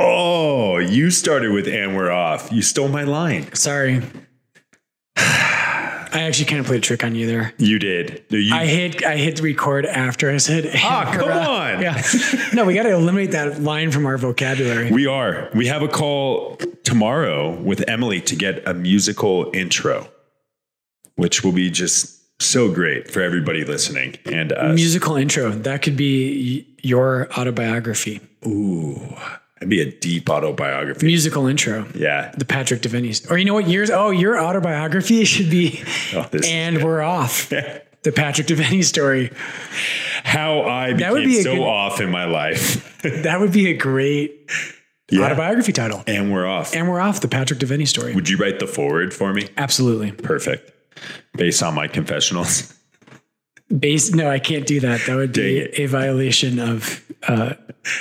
Oh, you started with and we're off. You stole my line. Sorry. I actually kind of played a trick on you there. You did. No, You, I hit I hit record after I said. ah, come on. Yeah. No, we got to eliminate that line from our vocabulary. We are. We have a call tomorrow with Emily to get a musical intro, which will be just so great for everybody listening and us. Musical intro. That could be y- your autobiography. Ooh, that'd be a deep autobiography. Musical intro. Yeah. The Patrick Devaney's. Or you know what? Yours. Oh, your autobiography should be. Oh, and we're off. The Patrick Devaney story. How I would became be so good- off in my life. That would be a great yeah. autobiography title. And we're off. And we're off. The Patrick Devaney story. Would you write the forward for me? Absolutely. Perfect. Based on my confessionals. Based, no, I can't do that. That would be a violation of uh,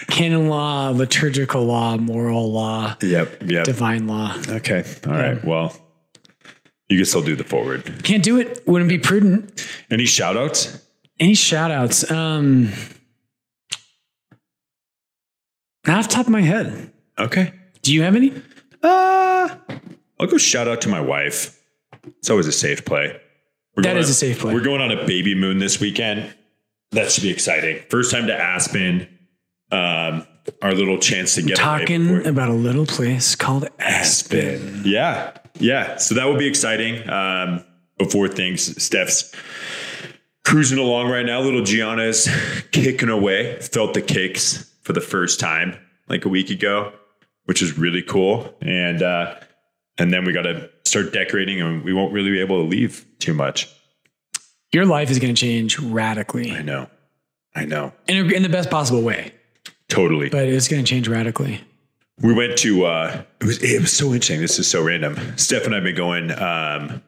canon law, liturgical law, moral law, Yep. Yep. divine law. Okay. All right. Well, you can still do the forward. Can't do it. Wouldn't be prudent. Any shout outs? Any shout outs? Um, not off the top of my head. Okay. Do you have any? Uh, I'll go shout out to my wife. It's always a safe play. We're That is on- a safe play. We're going on a baby moon this weekend. That should be exciting. First time to Aspen. Um, our little chance to get Talking about a little place called Aspen. Aspen. Yeah. Yeah. So that will be exciting. Um, before things, Steph's cruising along right now. Little Gianna's kicking away. Felt the kicks for the first time like a week ago, which is really cool. And, uh, and then we got to start decorating and we won't really be able to leave too much. Your life is going to change radically I know. I know. in, a, in the best possible way, Totally. but it's going to change radically. we went to uh it was it was so interesting this is so random steph and i've been going um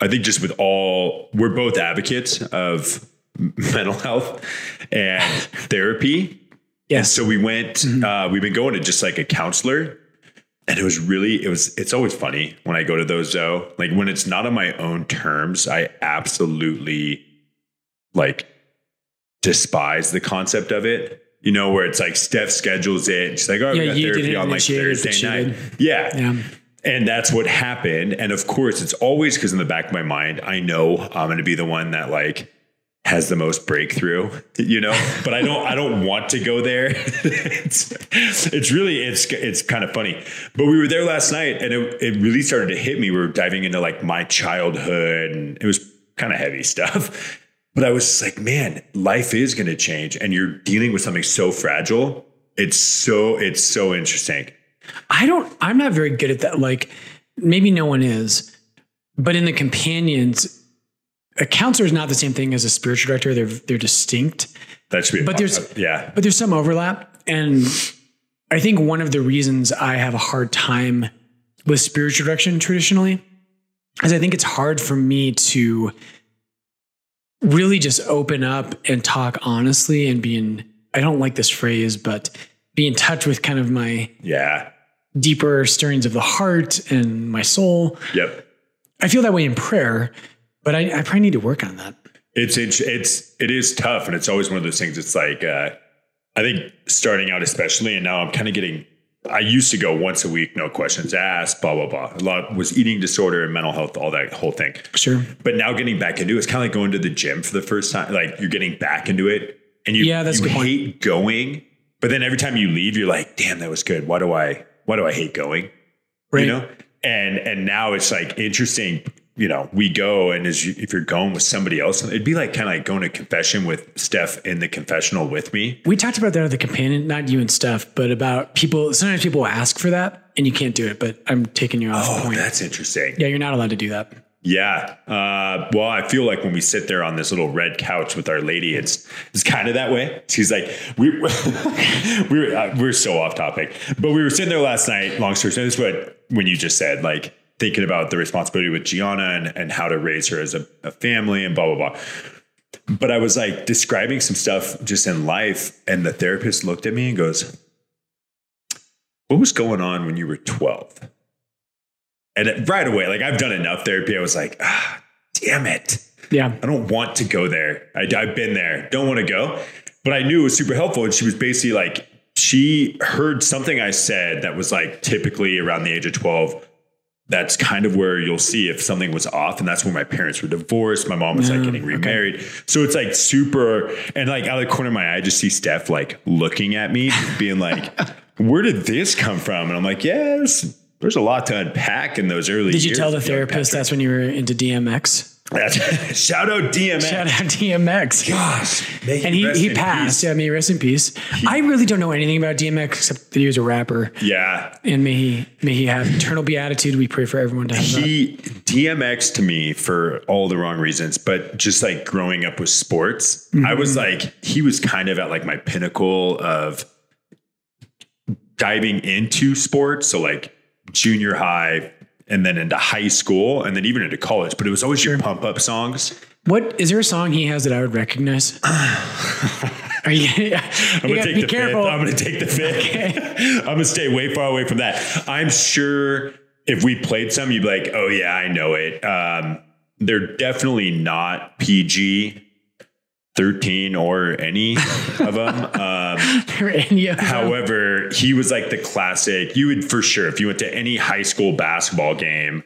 i think just with all we're both advocates of mental health and therapy Yes. so we went uh we've been going to just like a counselor and it was really it was it's always funny when i go to those though. Like when it's not on my own terms i absolutely like despise the concept of it. You know where it's like steph schedules it she's like oh Yeah, we got therapy on like thursday night. Yeah. Yeah. and that's what happened. And of course, it's always because in the back of my mind, I know I'm going to be the one that like has the most breakthrough, you know. But I don't. I don't want to go there. it's, it's really it's it's kind of funny. But we were there last night, and it, it really started to hit me. We were diving into like my childhood, and it was kind of heavy stuff. But I was like, man, life is going to change, and you're dealing with something so fragile. It's so it's so interesting. I don't, I'm not very good at that. Like, maybe no one is, but in the companions, a counselor is not the same thing as a spiritual director. They're, they're distinct, That should be. But there's- yeah. but there's some overlap. And I think one of the reasons I have a hard time with spiritual direction traditionally is I think it's hard for me to really just open up and talk honestly and be in, I don't like this phrase, but be in touch with kind of my Yeah. deeper stirrings of the heart and my soul. Yep. I feel that way in prayer, but I, I probably need to work on that. It's it's it's it is tough, and it's always one of those things. It's like uh, I think starting out, especially, and now I'm kind of getting. I used to go once a week, no questions asked, blah blah blah. A lot was eating disorder and mental health, all that whole thing. Sure. But now getting back into it, it's kind of like going to the gym for the first time. Like you're getting back into it, and you Yeah, that's you good point. hate going, but then every time you leave, you're like, damn, that was good. Why do I why do I hate going? Right. you know and and now it's like interesting you know we go and as you, if you're going with somebody else it'd be like kind of like going to confession with steph in the confessional with me We talked about that at the companion, not you and Steph, but about people. Sometimes people ask for that and you can't do it, but I'm taking you off oh point. that's interesting Yeah, you're not allowed to do that. yeah uh, well i feel like when we sit there on this little red couch with our lady it's it's kind of that way she's like we we were uh, we're so off topic but we were sitting there last night long story short this is what when you just said like thinking about the responsibility with gianna and, and how to raise her as a, a family and blah blah blah but I was like describing some stuff just in life, and the therapist looked at me and goes, What was going on when you were 12? And right away, like I've done enough therapy, I was like, ah, damn it. Yeah. I don't want to go there. I, I've been there, don't want to go. But I knew it was super helpful. And she was basically like, she heard something I said that was like typically around the age of 12. That's kind of where you'll see if something was off. And that's when my parents were divorced. My mom was like getting mm, remarried. So it's like super. And like out of the corner of my eye, I just see Steph like looking at me, being like, where did this come from? And I'm like, yes, yeah, there's a lot to unpack in those early days. Did you years, tell the therapist that's when you were into DMX? Patrick. Shout out DMX. Shout out DMX. Gosh. And he, he passed. peace. Yeah, may he rest in peace. I really don't know anything about DMX except that he was a rapper. Yeah. And may he may he have eternal beatitude. We pray for everyone to have that. He DMX to me for all the wrong reasons, but just like growing up with sports, I was mm-hmm. like, he was kind of at like my pinnacle of diving into sports. So like junior high and then into high school and then even into college, but it was always your pump up songs. What is there a song he has that I would recognize? Are you, you I'm gonna take be the careful. fifth. I'm gonna take the fifth. I'm gonna stay way far away from that. I'm sure if we played some, you'd be like, "Oh yeah, I know it." Um, they're definitely not PG. 13 or any of them. Um, any of them. however, he was like the classic. You would for sure, if you went to any high school basketball game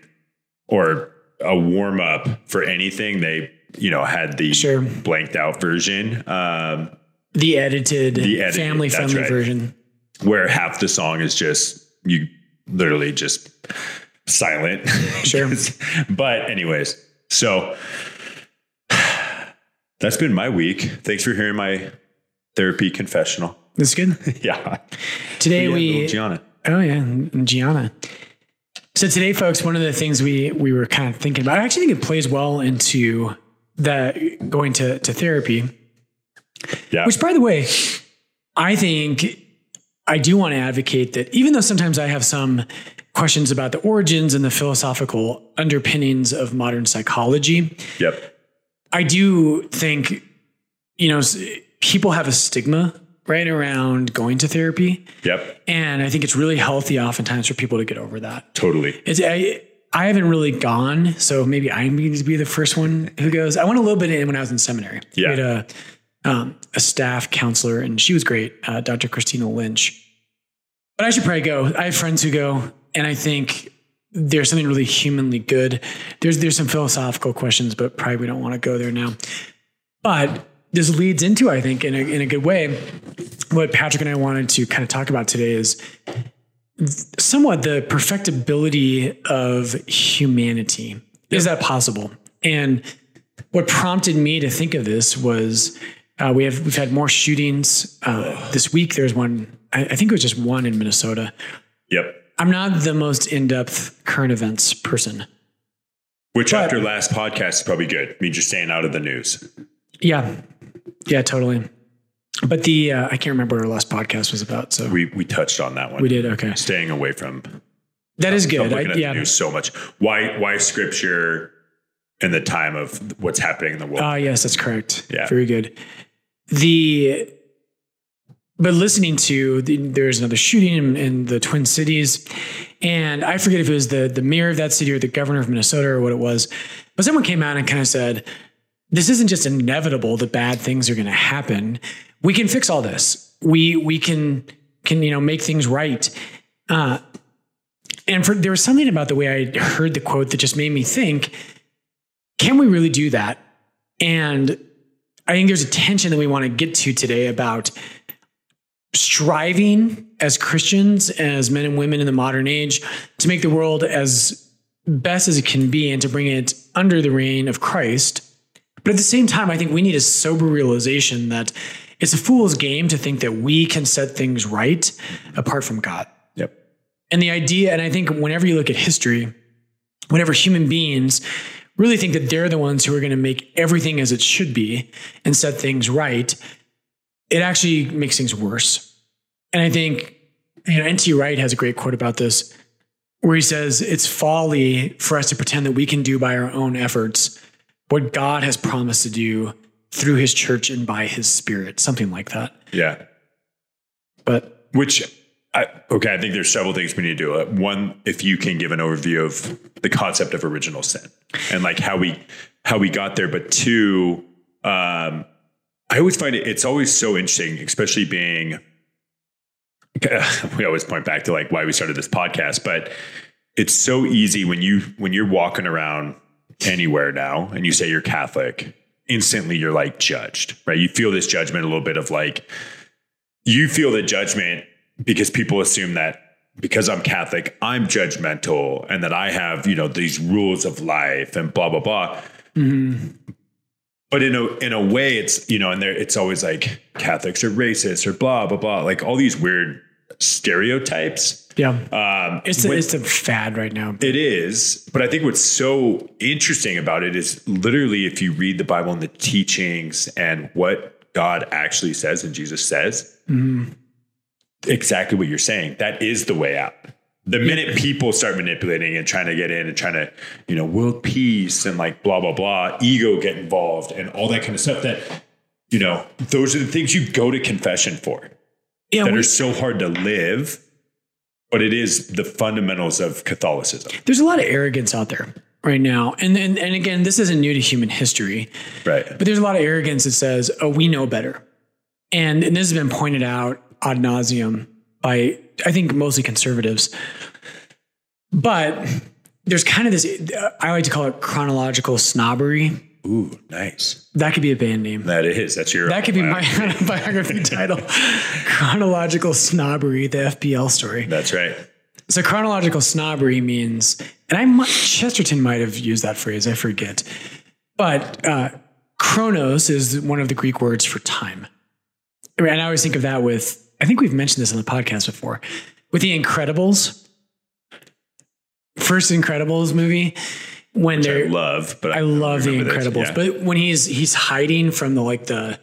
or a warm up for anything, they, you know, had the Sure. blanked out version. Um, the edited, edited, family friendly right. version. where half the song is just you literally just silent. Sure. but anyways, so that's been my week. Thanks for hearing my therapy confessional. That's good. Yeah. Today Yeah, we Gianna. Oh yeah, Gianna. So today, folks, one of the things we we were kind of thinking about, I actually think it plays well into the going to to therapy. Yeah. Which, by the way, I think I do want to advocate that even though sometimes I have some questions about the origins and the philosophical underpinnings of modern psychology, yep. I do think, you know, people have a stigma right around going to therapy. Yep. And I think it's really healthy oftentimes for people to get over that. Totally. It's, I, I haven't really gone, so maybe I need to be the first one who goes. I went a little bit in when I was in seminary. Yeah. We had a, um, a staff counselor, and she was great, uh, Dr. Christina Lynch. But I should probably go. I have friends who go, and I think there's something really humanly good. There's there's some philosophical questions, but probably we don't want to go there now. But this leads into, I think, in a, in a good way, what Patrick and I wanted to kind of talk about today is somewhat the perfectibility of humanity. Is that possible? And what prompted me to think of this was uh, we have we've had more shootings uh, this week. There's one, I, I think it was just one in Minnesota. Yep. I'm not the most in-depth current events person. Which But- after last podcast is probably good. Me just staying out of the news. Yeah, yeah, totally. But the uh, I can't remember what our last podcast was about. So we, We touched on that one. We did okay. Staying away from That is I'm good. I, yeah. the news so much. Why why scripture in the time of what's happening in the world? Ah, yes, that's correct. Yeah. very good. The but listening to the, there's another shooting in, in the Twin Cities, and I forget if it was the the mayor of that city or the governor of Minnesota or what it was, but someone came out and kind of said, "This isn't just inevitable that bad things are going to happen. We can fix all this. We we can can you know make things right." Uh, and for, there was something about the way I heard the quote that just made me think, can we really do that? And I think there's a tension that we want to get to today about striving as Christians, as men and women in the modern age, to make the world as best as it can be and to bring it under the reign of Christ. But at the same time, I think we need a sober realization that it's a fool's game to think that we can set things right apart from God. Yep. And the idea, and I think whenever you look at history, whenever human beings really think that they're the ones who are going to make everything as it should be and set things right, it actually makes things worse. And I think, you know, N.T. Wright has a great quote about this where he says, It's folly for us to pretend that we can do by our own efforts what God has promised to do through his church and by his spirit, something like that. Yeah. But Which I, okay, I think there's several things we need to do. Uh, One, if you can give an overview of the concept of original sin and like how we how we got there. But two, um, I always find it it's always so interesting, especially being we always point back to like why we started this podcast, but it's so easy when you when you're walking around anywhere now and you say you're Catholic, instantly you're like judged, right? You feel this judgment a little bit of like you feel the judgment because people assume that because I'm Catholic, I'm judgmental and that I have, you know, these rules of life and blah blah blah. Mm-hmm. But in a in a way, it's you know, and there it's always like Catholics are racist or blah blah blah, like all these weird stereotypes. Yeah. Um, It's a, it's a fad right now. it is, but I think what's so interesting about it is literally if you read the Bible and the teachings and what God actually says and Jesus says, exactly what you're saying. That is the way out. The minute people start manipulating and trying to get in and trying to, you know, world peace and like blah, blah, blah, ego get involved and all that kind of stuff that, you know, those are the things you go to confession for Yeah, that we- are so hard to live. But it is the fundamentals of Catholicism. there's a lot of arrogance out there right now. And, and and again, this isn't new to human history, Right. but there's a lot of arrogance that says, "Oh, we know better," and and this has been pointed out ad nauseum by I think mostly conservatives. But there's kind of this I like to call it chronological snobbery. Ooh, nice. That could be a band name. That is. That's your. That could be my biography title. Chronological snobbery, the FPL story. That's right. So chronological snobbery means, and I might, Chesterton might have used that phrase. I forget, but uh, chronos is one of the Greek words for time. I And I always think of that with. I think we've mentioned this on the podcast before, with the Incredibles. First Incredibles movie when I they're love, but I love the Incredibles, yeah. but when he's he's hiding from the like the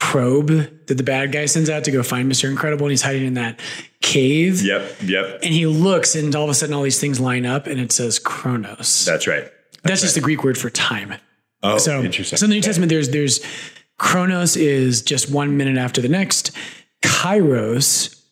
probe that the bad guy sends out to go find Mr. Incredible, and he's hiding in that cave, Yep. Yep. and he looks, and all of a sudden, all these things line up, and it says Chronos. That's right. That's just the Greek word for time. Oh, So, interesting. so in the New Testament, there's there's Chronos is just one minute after the next. Kairos,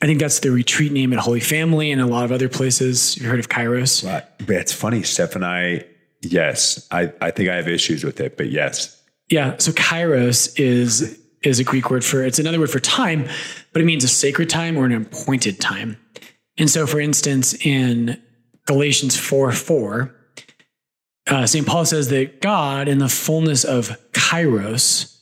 I think that's the retreat name at Holy Family and a lot of other places. You've heard of Kairos? But it's funny. Steph and I. Yes, I. I think I have issues with it, but yes. Yeah. So kairos is is a Greek word for it's another word for time, but it means a sacred time or an appointed time. And so, for instance, in Galatians 4 4, uh, St. Paul says that God, in the fullness of kairos,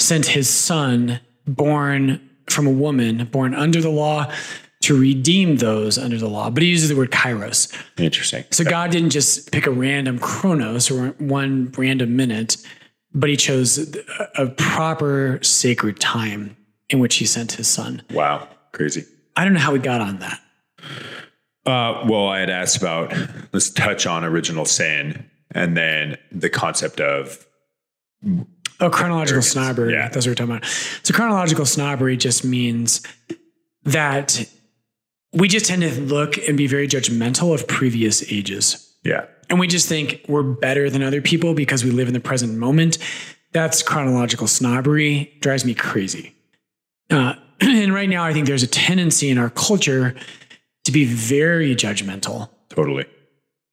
sent his son, born from a woman, born under the law, to redeem those under the law. But he uses the word kairos. Interesting. So God didn't just pick a random chronos or one random minute, but he chose a proper sacred time in which he sent his son. Wow. Crazy. I don't know how we got on that. Uh, well, I had asked about. Let's touch on original sin, and then the concept of Oh, chronological snobbery. Yeah. That's what we're talking about. So chronological snobbery just means that we just tend to look and be very judgmental of previous ages. yeah. and we just think we're better than other people because we live in the present moment. That's chronological snobbery. Drives me crazy. Uh, and right now, I think there's a tendency in our culture to be very judgmental. Totally.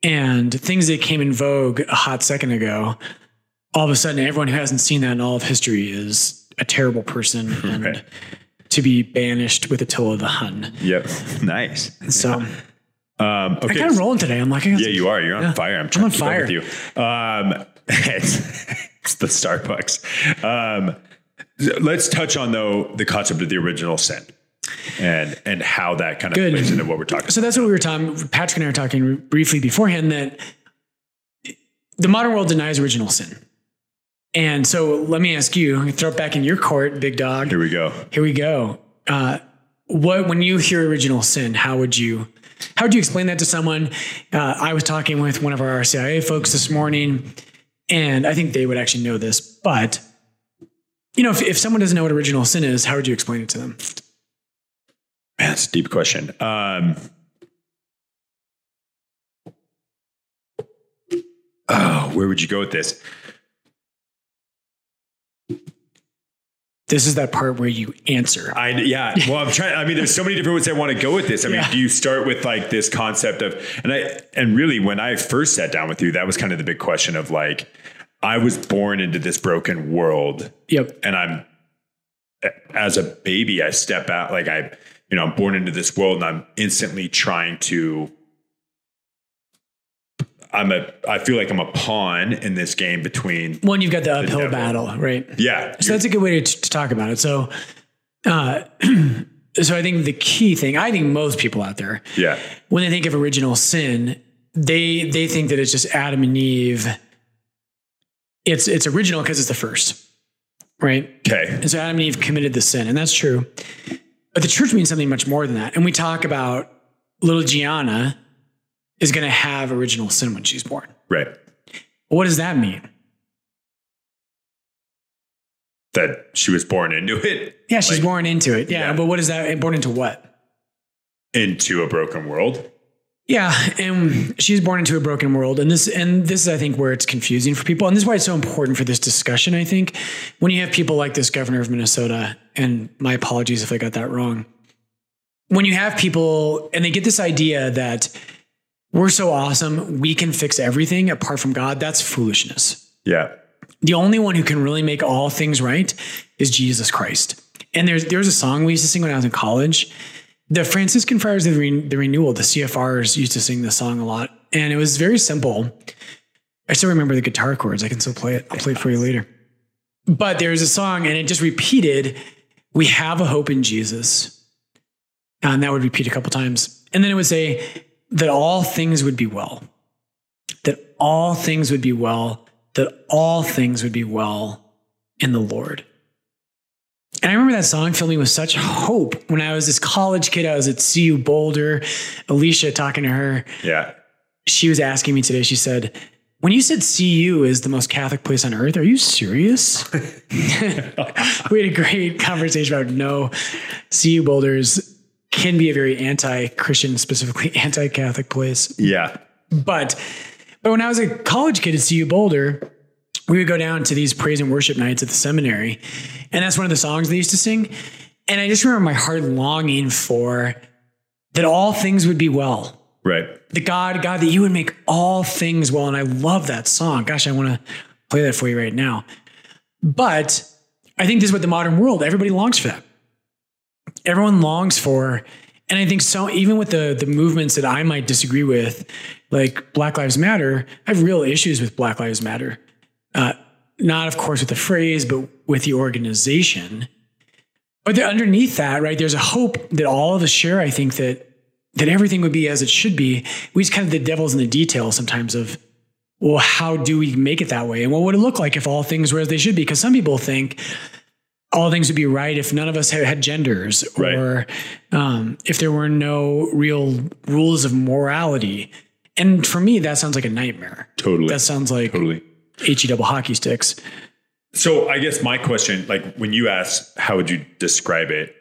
And things that came in vogue a hot second ago, all of a sudden, everyone who hasn't seen that in all of history is a terrible person and Right. to be banished with Attila the Hun. Yep. Nice. So Um, I'm kind of rolling today. I'm like, I Yeah, you are. You're on Yeah. fire. I'm trying on fire. with you. Um, it's, it's the Starbucks. Um, let's touch on though the concept of the original sin and and how that kind of Good. plays into what we're talking. So that's what we were talking. Patrick and I were talking briefly beforehand that the modern world denies original sin. And so let me ask you, throw it back in your court, big dog. Here we go. Here we go. Uh, what when you hear original sin, how would you how would you explain that to someone? Uh, I was talking with one of our RCIA folks this morning, and I think they would actually know this. But you know, if, if someone doesn't know what original sin is, how would you explain it to them? Man, that's a deep question. Um, oh, where would you go with this? This is that part where you answer. I yeah. Well, I'm trying. I mean, there's so many different ways I want to go with this. I mean, Yeah. do you start with like this concept of and I and really when I first sat down with you, that was kind of the big question of like, I was born into this broken world, Yep. and I'm as a baby, I step out, like I, you know, I'm born into this world and I'm instantly trying to. I'm a. I feel like I'm a pawn in this game between. One, you've got the uphill devil. battle, right? Yeah, So that's a good way to, to talk about it. So, uh, so I think the key thing, I think most people out there, yeah, when they think of original sin, they they think that it's just Adam and Eve. It's it's original because it's the first, right? okay, And so Adam and Eve committed the sin, and that's true. But the church means something much more than that. And we talk about little Gianna is going to have original sin when she's born. right. What does that mean? That she was born into it, Yeah, she's Like- born into it. Yeah, Yeah. but what is that? Born into what? into a broken world. Yeah, and she's born into a broken world, and this and this is I think where it's confusing for people, and this is why it's so important for this discussion. I think when you have people like this governor of Minnesota, and my apologies if I got that wrong, when you have people and they get this idea that we're so awesome, we can fix everything apart from God, that's foolishness. Yeah, The only one who can really make all things right is Jesus Christ. And there's there's a song we used to sing when I was in college. The Franciscan Friars of the, Re- the Renewal, the CFRs, used to sing this song a lot, and it was very simple. I still remember the guitar chords. I can still play it. I'll play it for you later. But there's a song, and it just repeated, "We have a hope in Jesus," and that would repeat a couple times, and then it would say that all things would be well, that all things would be well, that all things would be well in the Lord. And I remember that song filled me with such hope when I was this college kid. I was at CU Boulder. Alicia talking to her, yeah, she was asking me today, she said, when you said CU is the most Catholic place on earth, are you serious? we had a great conversation about no, CU Boulders can be a very anti-Christian, specifically anti-Catholic place. yeah, But but when I was a college kid at CU Boulder, we would go down to these praise and worship nights at the seminary, and that's one of the songs they used to sing. And I just remember my heart longing for that all things would be well. right. The God, God, that you would make all things well. And I love that song. Gosh, I want to play that for you right now. But I think this is what the modern world, everybody longs for that. Everyone longs for, and I think so, even with the the movements that I might disagree with, like Black Lives Matter, I have real issues with Black Lives Matter. Uh, not, of course, with the phrase, but with the organization. But there, underneath that, right, there's a hope that all of us share. I think that that everything would be as it should be. We just kind of the devil's in the details sometimes of, well, how do we make it that way? And what would it look like if all things were as they should be? Because some people think all things would be right if none of us had, genders Right. or um, if there were no real rules of morality. And for me, that sounds like a nightmare. Totally. That sounds like totally. HE double hockey sticks. So I guess my question, like when you asked, how would you describe it?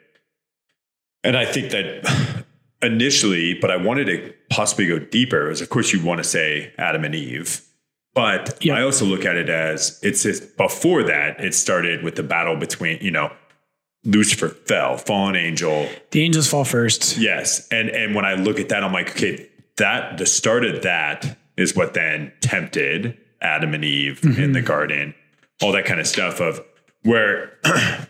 And I think that initially, but I wanted to possibly go deeper, is of course you want to say Adam and Eve. But. I also look at it as it's just before that, it started with the battle between, you know, Lucifer fell, fallen angel. The angels fall first. Yes. And and when I look at that, I'm like, okay, that the start of that is what then tempted Adam and Eve in mm-hmm. the garden, all that kind of stuff of where,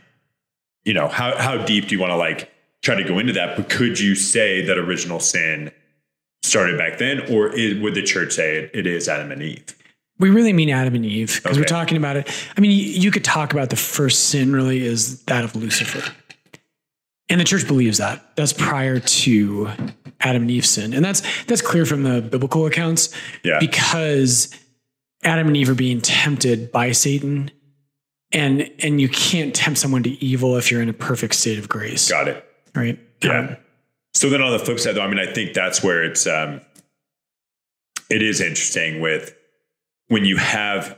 you know, how how deep do you want to like try to go into that? But could you say that original sin started back then, or is, would the church say it, it is Adam and Eve? We really mean Adam and Eve because we're talking about it. I mean, you, you could talk about the first sin really is that of Lucifer. And the church believes that. That's prior to Adam and Eve's sin. And that's that's clear from the biblical accounts Yeah. because Adam and Eve are being tempted by Satan. And and you can't tempt someone to evil if you're in a perfect state of grace. Got it. Right? Yeah. Um, so then on the flip side, though, I mean, I think that's where it's um, it is interesting with when you have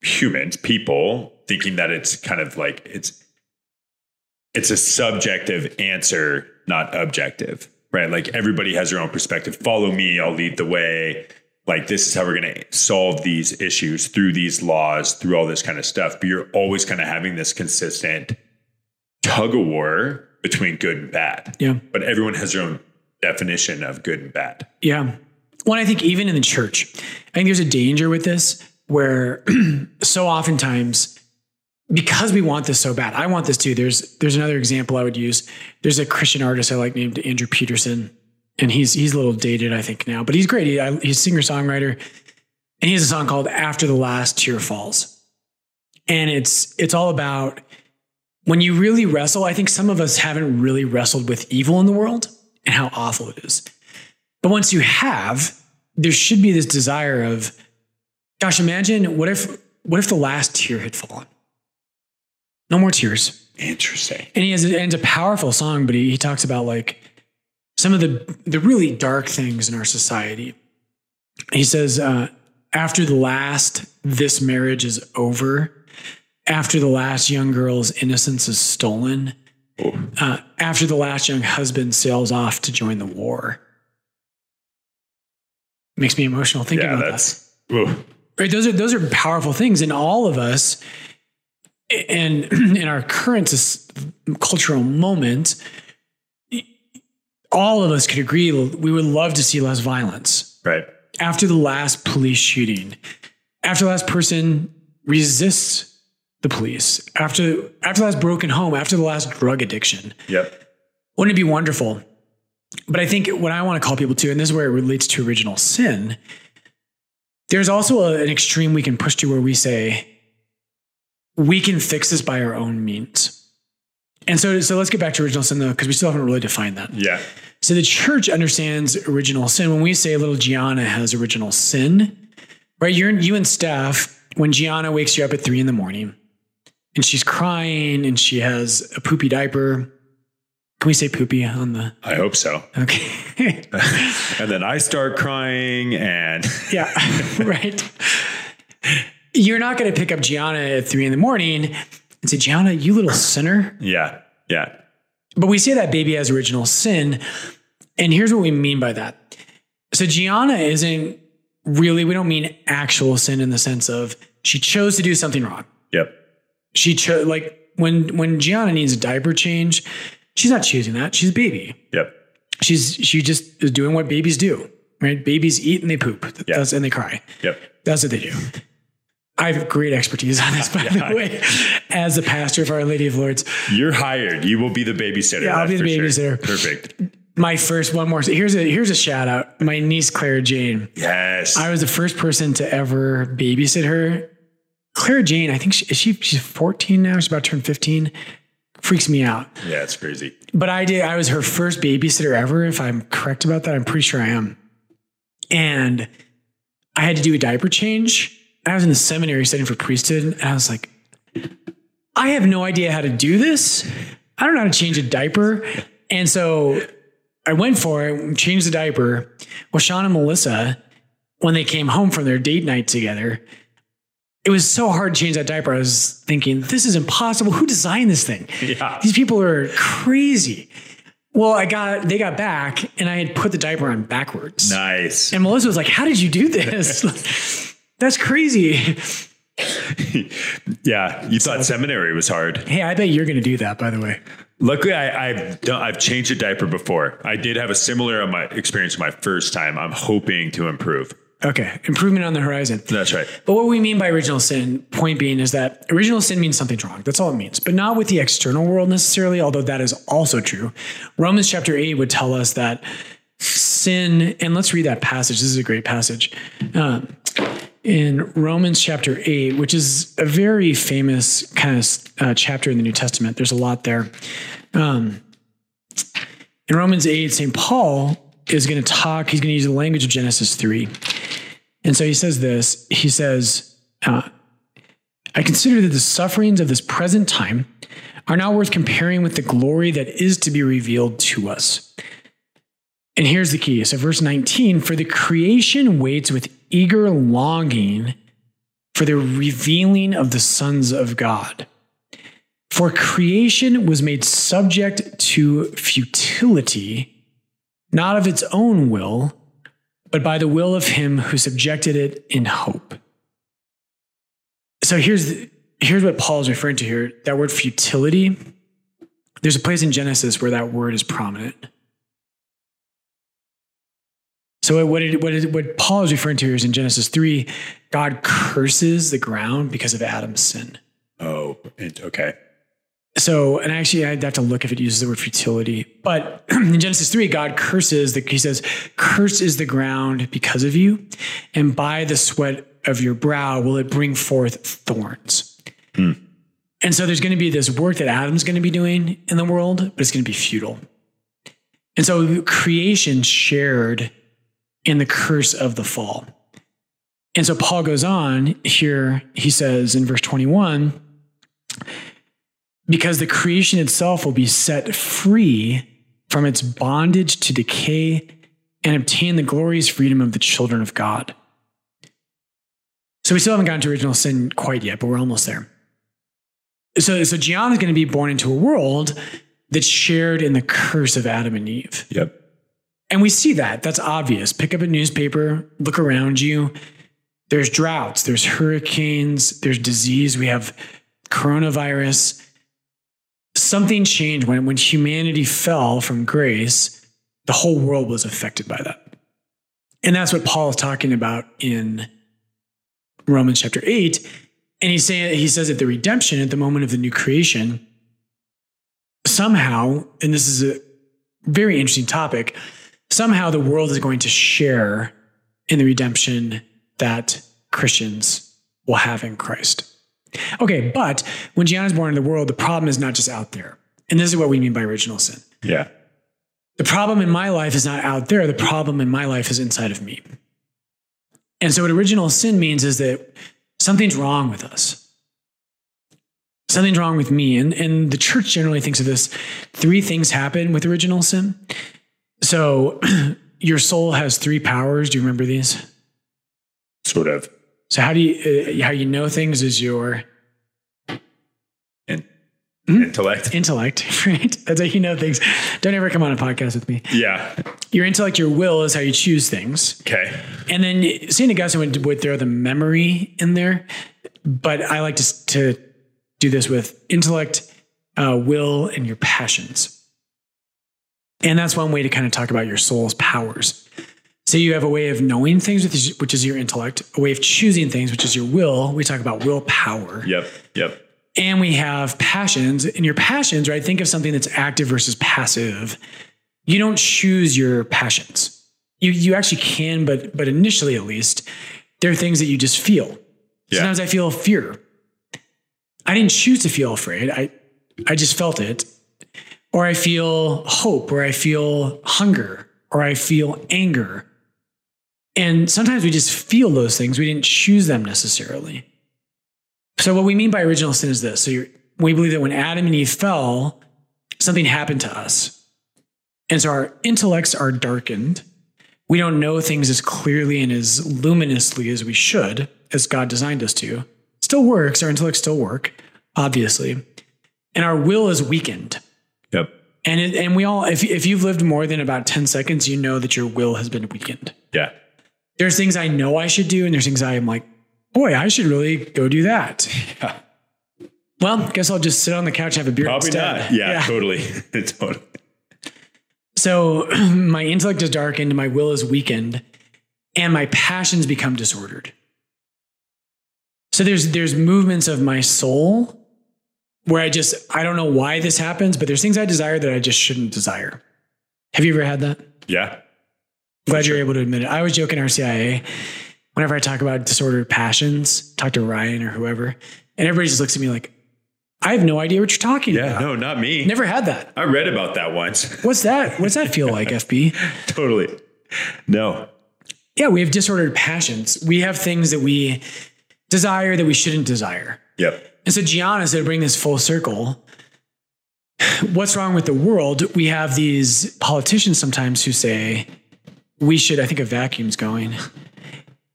humans, people thinking that it's kind of like it's it's a subjective answer, not objective, right? Like everybody has their own perspective. Follow me, I'll lead the way. Like this is how we're going to solve these issues through these laws, through all this kind of stuff. But you're always kind of having this consistent tug of war between good and bad. yeah. But everyone has their own definition of good and bad. Yeah. Well, I think even in the church, I think there's a danger with this where so oftentimes because we want this so bad. I want this too. There's there's another example I would use. There's a Christian artist I like named Andrew Peterson, and he's he's a little dated I think now, but he's great. He, I, he's singer songwriter, and he has a song called "After the Last Tear Falls," and it's it's all about when you really wrestle. I think some of us haven't really wrestled with evil in the world and how awful it is, but once you have, there should be this desire of, gosh, imagine what if what if the last tear had fallen no more tears. Interesting. And he has and it's a powerful song, but he, he talks about like some of the the really dark things in our society. He says, uh, after the last this marriage is over, after the last young girl's innocence is stolen, uh, after the last young husband sails off to join the war. Makes me emotional thinking Yeah, about that's. that. Right, those are those are powerful things, and all of us, and in our current cultural moment, all of us could agree we would love to see less violence. Right. After the last police shooting, after the last person resists the police, after after the last broken home, after the last drug addiction, Yep. wouldn't it be wonderful? But I think what I want to call people to, and this is where it relates to original sin, there's also a- an extreme we can push to where we say, we can fix this by our own means. And so, so let's get back to original sin though, because we still haven't really defined that. Yeah. So the church understands original sin. When we say little Gianna has original sin, right? You're you and Steph, when Gianna wakes you up at three in the morning and she's crying and she has a poopy diaper. Can we say poopy on the I hope so. okay? And then I start crying and yeah, right. You're not going to pick up Gianna at three in the morning and say, Gianna, you little sinner. yeah. Yeah. But we say that baby has original sin. And here's what we mean by that. So Gianna isn't really, we don't mean actual sin in the sense of she chose to do something wrong. Yep. She chose, like when, when Gianna needs a diaper change, she's not choosing that. She's a baby. Yep. She's, she just is doing what babies do, right? Babies eat and they poop Yeah. That's, and they cry. Yep. That's what they do. I have great expertise on this, by the way, as the pastor of Our Lady of Lourdes. You're hired. You will be the babysitter. Yeah, I'll be the for sure. babysitter. Perfect. My first one more. Here's a here's a shout out. My niece Clara Jane. Yes. I was the first person to ever babysit her. Clara Jane, I think she, is she she's 14 now. She's about to turn 15. Freaks me out. yeah, it's crazy. But I did. I was her first babysitter ever. If I'm correct about that, I'm pretty sure I am. And I had to do a diaper change. I was in the seminary studying for priesthood, and I was like, I have no idea how to do this. I don't know how to change a diaper. And so I went for it, changed the diaper. Well, Sean and Melissa, when they came home from their date night together, it was so hard to change that diaper. I was thinking, this is impossible. Who designed this thing? Yeah. These people are crazy. Well, I got they got back and I had put the diaper on backwards. Nice. And Melissa was like, How did you do this? That's crazy. Yeah. You thought seminary was hard. Hey, I bet you're gonna do that, by the way. Luckily, I, I've done, I've changed a diaper before. I did have a similar uh, my experience my first time. I'm hoping to improve. Okay. Improvement on the horizon. That's right. But what we mean by original sin, point being, is that original sin means something's wrong. That's all it means, but not with the external world necessarily, although that is also true. Romans chapter 8 would tell us that sin, and let's read that passage. This is a great passage. Um, in Romans chapter 8, which is a very famous kind of uh, chapter in the New Testament, there's a lot there. Um, in Romans 8, St. Paul is going to talk, he's going to use the language of Genesis 3. And so he says this he says, uh, I consider that the sufferings of this present time are not worth comparing with the glory that is to be revealed to us. And here's the key. So, verse 19 For the creation waits with eager longing for the revealing of the sons of God. For creation was made subject to futility, not of its own will but by the will of him who subjected it in hope. So here's here's what Paul is referring to here. That word futility. There's a place in Genesis where that word is prominent. So what it, what it, what Paul is referring to here is in Genesis three, God curses the ground because of Adam's sin. Oh, okay. So, and actually, I'd have to look if it uses the word futility. But in Genesis 3, God curses, the, he says, Cursed is the ground because of you, and by the sweat of your brow will it bring forth thorns. Hmm. And so there's going to be this work that Adam's going to be doing in the world, but it's going to be futile. And so creation shared in the curse of the fall. And so Paul goes on here, he says in verse 21 because the creation itself will be set free from its bondage to decay and obtain the glorious freedom of the children of God. So we still haven't gotten to original sin quite yet, but we're almost there. So, so Gian is going to be born into a world that's shared in the curse of Adam and Eve. Yep. And we see that. That's obvious. Pick up a newspaper, look around you. There's droughts, there's hurricanes, there's disease. We have coronavirus. Something changed when, when humanity fell from grace, the whole world was affected by that. And that's what Paul is talking about in Romans chapter 8. And he's saying he says that the redemption at the moment of the new creation, somehow, and this is a very interesting topic, somehow the world is going to share in the redemption that Christians will have in Christ. Okay, but when Gianna is born in the world, the problem is not just out there. And this is what we mean by original sin. Yeah. The problem in my life is not out there. The problem in my life is inside of me. And so, what original sin means is that something's wrong with us. Something's wrong with me. And, and the church generally thinks of this three things happen with original sin. So, your soul has three powers. Do you remember these? Sort of. So, how do you, uh, how you know things is your In- Hmm? Intellect. intellect, right? That's how you know things. Don't ever come on a podcast with me. Yeah. Your intellect, your will is how you choose things. Okay. And then St. Augustine would, would throw the memory in there, but I like to, to do this with intellect, uh, will, and your passions. And that's one way to kind of talk about your soul's powers. So you have a way of knowing things, which is, which is your intellect, a way of choosing things, which is your will. We talk about willpower. Yep. Yep. And we have passions. And your passions, right? Think of something that's active versus passive. You don't choose your passions. You you actually can, but but initially at least, there are things that you just feel. Yeah. Sometimes I feel fear. I didn't choose to feel afraid. I I just felt it. Or I feel hope, or I feel hunger, or I feel anger. And sometimes we just feel those things. We didn't choose them necessarily. So what we mean by original sin is this. So you're, we believe that when Adam and Eve fell, something happened to us. And so our intellects are darkened. We don't know things as clearly and as luminously as we should, as God designed us to. Still works, our intellects still work, obviously. And our will is weakened. Yep. And it, and we all, if, if you've lived more than about 10 seconds, you know that your will has been weakened. Yeah. There's things I know I should do, and there's things I am like, boy, I should really go do that. Yeah. Well, guess I'll just sit on the couch and have a beer Probably instead. not. Yeah, Totally. totally. So my intellect is darkened, my will is weakened, and my passions become disordered. So there's there's movements of my soul where I just I don't know why this happens, but there's things I desire that I just shouldn't desire. Have you ever had that? Yeah. Glad you're able to admit it. I was joking RCIA. Whenever I talk about disordered passions, talk to Ryan or whoever, and everybody just looks at me like, I have no idea what you're talking Yeah. about. No, not me. Never had that. I read about that once. What's that? What's that feel like, FB? totally. No. Yeah, we have disordered passions. We have things that we desire that we shouldn't desire. Yep. And so, Gianna, to bring this full circle, what's wrong with the world? We have these politicians sometimes who say, we should, I think a vacuum's going.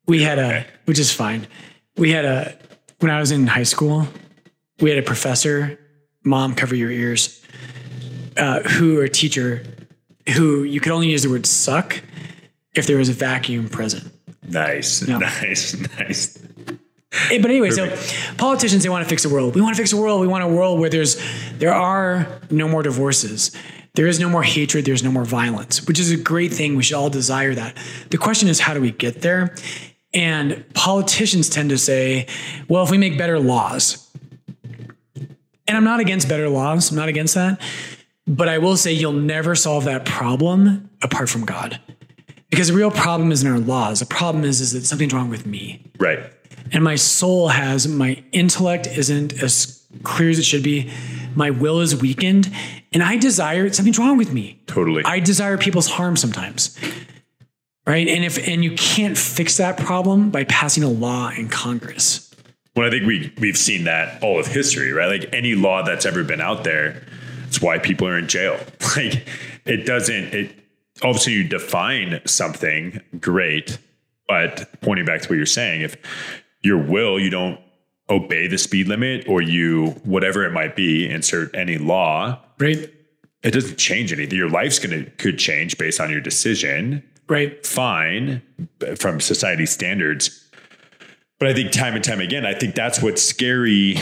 We had a, which is fine. We had a, when I was in high school, we had a professor, mom, cover your ears, uh, who, or a teacher, who you could only use the word suck if there was a vacuum present. Nice. Nice. Nice. Eh, But anyway, so politicians they want to fix the world. We want to fix the world. We want a world where there's there are no more divorces. There is no more hatred, there's no more violence, which is a great thing. We should all desire that. The question is how do we get there? And politicians tend to say, well, if we make better laws, And I'm not against better laws. I'm not against that. But I will say you'll never solve that problem apart from God. Because the real problem isn't our laws. The problem is, is that something's wrong with me. Right. And my soul has, my intellect isn't as clear as it should be. My will is weakened. And I desire, something's wrong with me. Totally. I desire people's harm sometimes. Right. And if, and you can't fix that problem by passing a law in Congress. Well, I think we we've seen that all of history, right? Like any law that's ever been out there, it's why people are in jail. Like it doesn't it obviously you define something great, but pointing back to what you're saying, if your will, you don't obey the speed limit or you whatever it might be, insert any law, Right. it doesn't change anything. Your life's gonna could change based on your decision. Right. Fine from society standards. But I think time and time again, I think that's what's scary,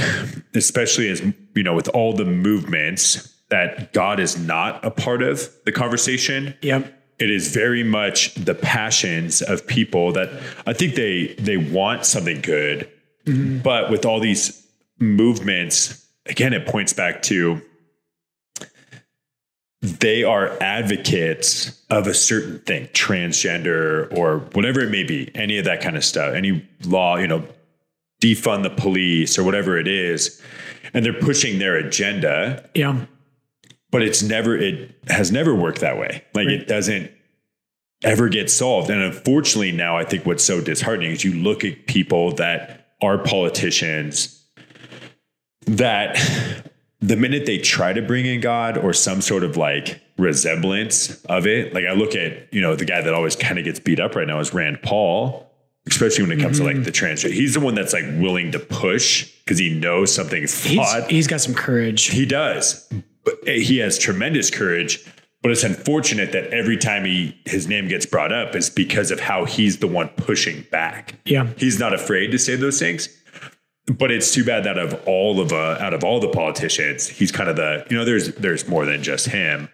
especially as you know, with all the movements that God is not a part of the conversation. Yep. It is very much the passions of people that I think they they want something good, Mm-hmm. but with all these movements, again, it points back to they are advocates of a certain thing, transgender or whatever it may be, any of that kind of stuff, any law, you know, defund the police or whatever it is. And they're pushing their agenda, Yeah. but it's never, it has never worked that way. Like it doesn't ever get solved. And unfortunately, now I think what's so disheartening is you look at people that are politicians that the minute they try to bring in God or some sort of like resemblance of it, like I look at, you know, the guy that always kind of gets beat up right now is Rand Paul, especially when it comes to like mm-hmm. the trans. He's the one that's like willing to push because he knows something's He's, he's got some courage. He does. But eh, he has tremendous courage. But it's unfortunate that every time he his name gets brought up is because of how he's the one pushing back. Yeah. He's not afraid to say those things. But it's too bad that of all of uh, out of all the politicians, he's kind of the you know there's there's more than just him,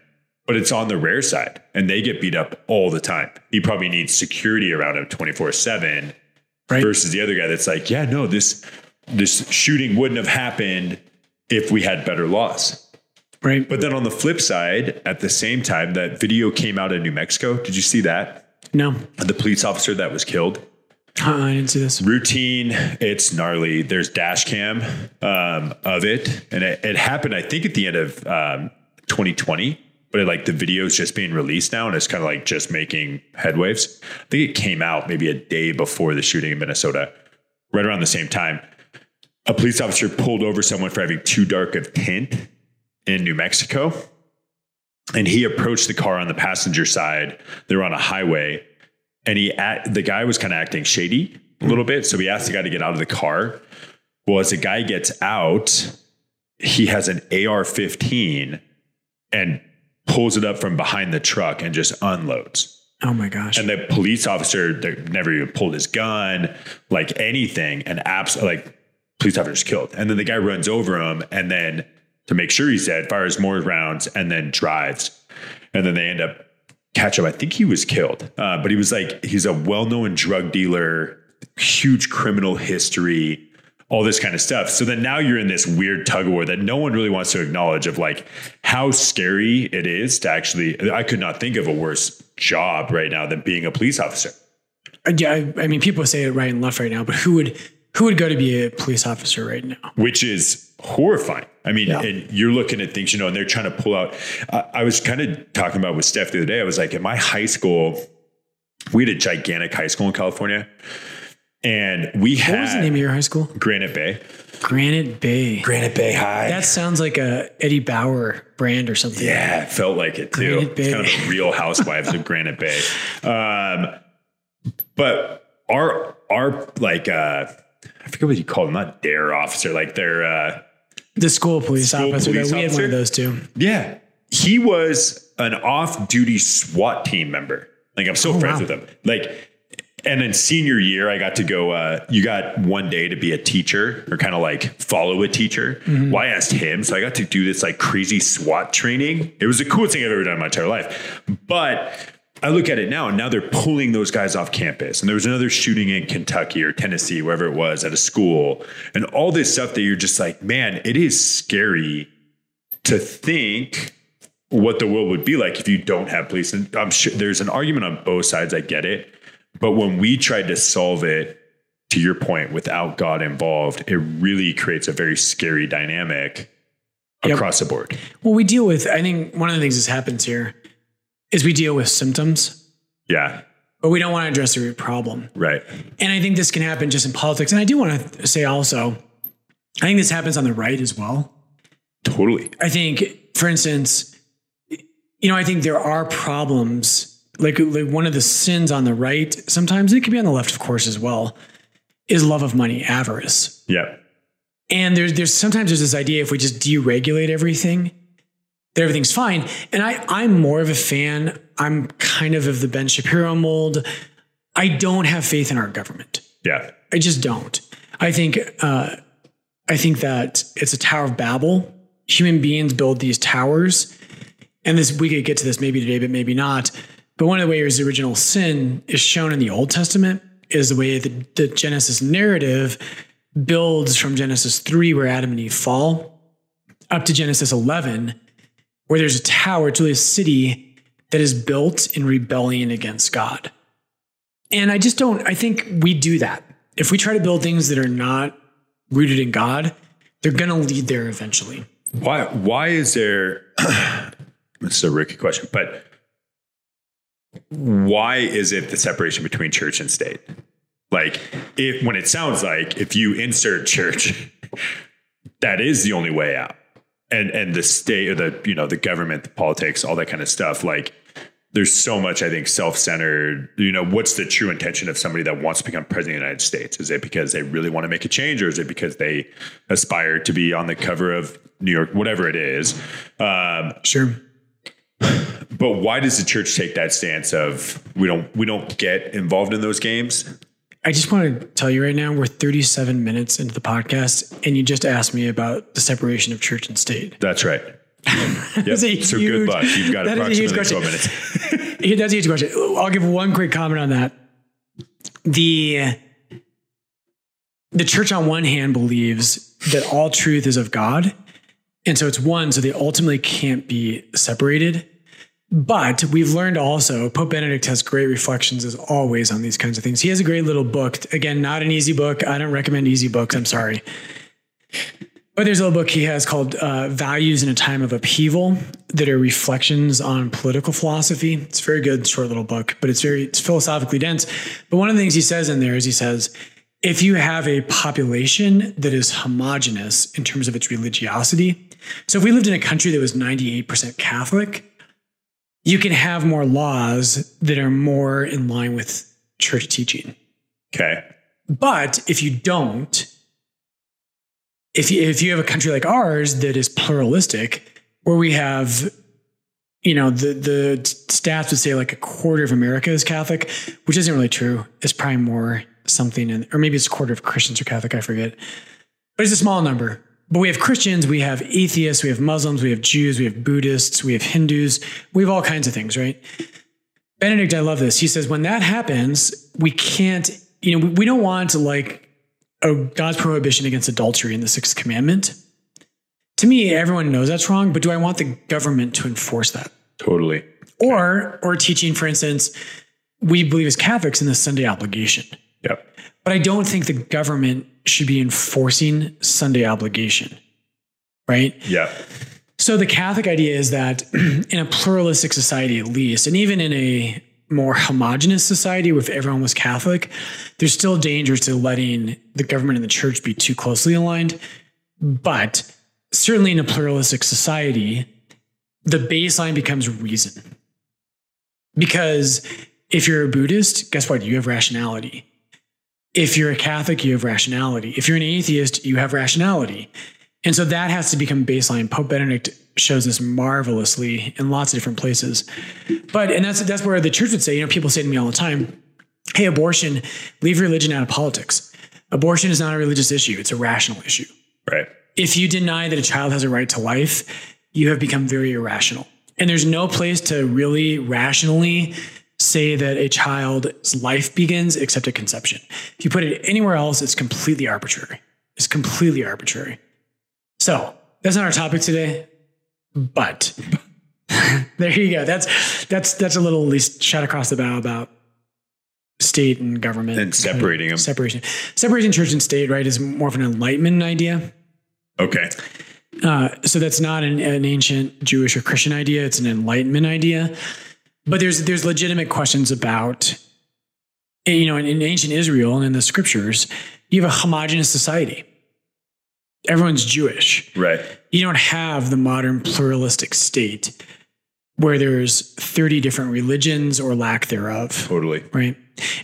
but it's on the rare side, and they get beat up all the time. He probably needs security around him twenty four seven, Right. versus the other guy that's like, yeah, no, this this shooting wouldn't have happened if we had better laws. Right. But then on the flip side, at the same time, that video came out in New Mexico. Did you see that? No. The police officer that was killed. Uh, I didn't see this. Routine, it's gnarly. There's dash cam um, of it, and it, it happened, I think, at the end of um, 2020. But it, like the video is just being released now, and it's kind of like just making headwaves. I think it came out maybe a day before the shooting in Minnesota, right around the same time. A police officer pulled over someone for having too dark of tint in New Mexico, and he approached the car on the passenger side. They were on a highway, and he act, the guy was kind of acting shady a little bit. So he asked the guy to get out of the car. Well, as the guy gets out, he has an AR-15 and pulls it up from behind the truck and just unloads. Oh my gosh. And the police officer never even pulled his gun, like anything, and abs like police officer's killed. And then the guy runs over him and then to make sure he's dead, fires more rounds and then drives. And then they end up catch him. I think he was killed. Uh, but he was like, he's a well-known drug dealer, huge criminal history, all this kind of stuff. So then now you're in this weird tug of war that no one really wants to acknowledge of like how scary it is to actually I could not think of a worse job right now than being a police officer. Uh, yeah, I, I mean, people say it right and left right now, but who would who would go to be a police officer right now? which is horrifying. I mean, Yeah. and you're looking at things, you know, and they're trying to pull out. I, I was kind of talking about with Steph the other day. I was like, at my high school, we had a gigantic high school in California, and we What was the name of your high school? Granite Bay. Granite Bay. Granite Bay High. That sounds like a Eddie Bauer brand or something. yeah, it felt like it too. Granite It's kind of Bay. the Real Housewives of Granite Bay. Um, but our our like uh, forget what you call them, not dare officer, like their uh, The school police School officer. police we had one of those too. Yeah. He was an off duty SWAT team member. Like I'm still friends wow. with him. Like, and in senior year, I got to go, uh, you got one day to be a teacher or kind of like follow a teacher. Well, I asked him. So I got to do this like crazy SWAT training. It was the coolest thing I've ever done in my entire life. But I look at it now, and now they're pulling those guys off campus. And there was another shooting in Kentucky or Tennessee, wherever it was, at a school, and all this stuff that you're just like, man, it is scary to think what the world would be like if you don't have police. And I'm sure there's an argument on both sides. I get it, but when we tried to solve it, to your point, without God involved, it really creates a very scary dynamic Yep. across the board. Well, we deal with, I think one of the things that happens here is we deal with symptoms, Yeah, but we don't want to address the root problem. right. And I think this can happen just in politics. And I do want to say also, I think this happens on the right as well. Totally. I think, for instance, you know, I think there are problems. Like, like one of the sins on the right, sometimes it can be on the left, of course, as well, is love of money, avarice. Yeah. And there's there's sometimes there's this idea if we just deregulate everything, everything's fine. And I I'm more of a fan. I'm kind of of the Ben Shapiro mold. I don't have faith in our government. Yeah. I just don't. I think uh, I think that it's a Tower of Babel. Human beings build these towers, and this we could get to this maybe today, but maybe not. But one of the ways the original sin is shown in the Old Testament is the way that the Genesis narrative builds from Genesis three, where Adam and Eve fall, up to Genesis eleven, where there's a tower. Really a city that is built in rebellion against God. And I just don't, I think we do that. If we try to build things that are not rooted in God, they're going to lead there eventually. Why why is there this is a Ricky question, but why is it the separation between church and state? Like if when it sounds like if you insert church, that is the only way out. And and the state or the you know the government, the politics, all that kind of stuff, like there's so much, I think, self-centered. You know, what's the true intention of somebody that wants to become president of the United States? Is it because they really want to make a change, or is it because they aspire to be on the cover of New York, whatever it is? Um, Sure. but why does the church take that stance of we don't we don't get involved in those games? I just want to tell you right now, we're 37 minutes into the podcast, and you just asked me about the separation of church and state. That's right. Yep. That's a so huge- good luck. You've got that is a huge approximately question. 12 minutes. That's a huge question. I'll give one quick comment on that. The the church on one hand believes that all truth is of God. And so it's one, so they ultimately can't be separated. But we've learned also, Pope Benedict has great reflections as always on these kinds of things. He has a great little book. Again, not an easy book. I don't recommend easy books. I'm sorry. But there's a little book he has called uh, Values in a Time of Upheaval that are reflections on political philosophy. It's a very good, short little book, but it's very, it's philosophically dense. But one of the things he says in there is he says, if you have a population that is homogenous in terms of its religiosity, so if we lived in a country that was 98% Catholic, you can have more laws that are more in line with church teaching. Okay. But if you don't, if you, if you have a country like ours that is pluralistic, where we have, you know, the the stats would say like a quarter of America is Catholic, which isn't really true. It's probably more something, in, or maybe it's a quarter of Christians are Catholic. I forget, but it's a small number. But we have Christians, we have atheists, we have Muslims, we have Jews, we have Buddhists, we have Hindus, we have all kinds of things, right? Benedict, I love this. He says, when that happens, we can't, you know, we, don't want to like a God's prohibition against adultery in the sixth commandment. To me, everyone knows that's wrong, but do I want the government to enforce that? Totally. Or, or teaching, for instance, we believe as Catholics in the Sunday obligation. Yep. But I don't think the government should be enforcing Sunday obligation, right? Yeah. So the Catholic idea is that in a pluralistic society, at least, and even in a more homogenous society where if everyone was Catholic, there's still dangers to letting the government and the church be too closely aligned. But certainly in a pluralistic society, the baseline becomes reason. Because if you're a Buddhist, guess what? You have rationality. If you're a Catholic, you have rationality. If you're an atheist, you have rationality. And so that has to become baseline. Pope Benedict shows this marvelously in lots of different places. But and that's that's where the church would say, you know, people say to me all the time, "Hey, abortion, leave religion out of politics. Abortion is not a religious issue, it's a rational issue. Right. If you deny that a child has a right to life, you have become very irrational. And there's no place to really rationally say that a child's life begins except at conception. If you put it anywhere else, it's completely arbitrary. It's completely arbitrary. So that's not our topic today, but there you go. That's that's that's a little at least shot across the bow about state and government And separating them. Separation, separating church and state, right, is more of an enlightenment idea. Okay. Uh, so that's not an, an ancient Jewish or Christian idea; it's an Enlightenment idea. But there's there's legitimate questions about, eh, you know, in, in ancient Israel and in the scriptures, you have a homogenous society. Everyone's Jewish. Right. You don't have the modern pluralistic state where there's 30 different religions or lack thereof Totally. right?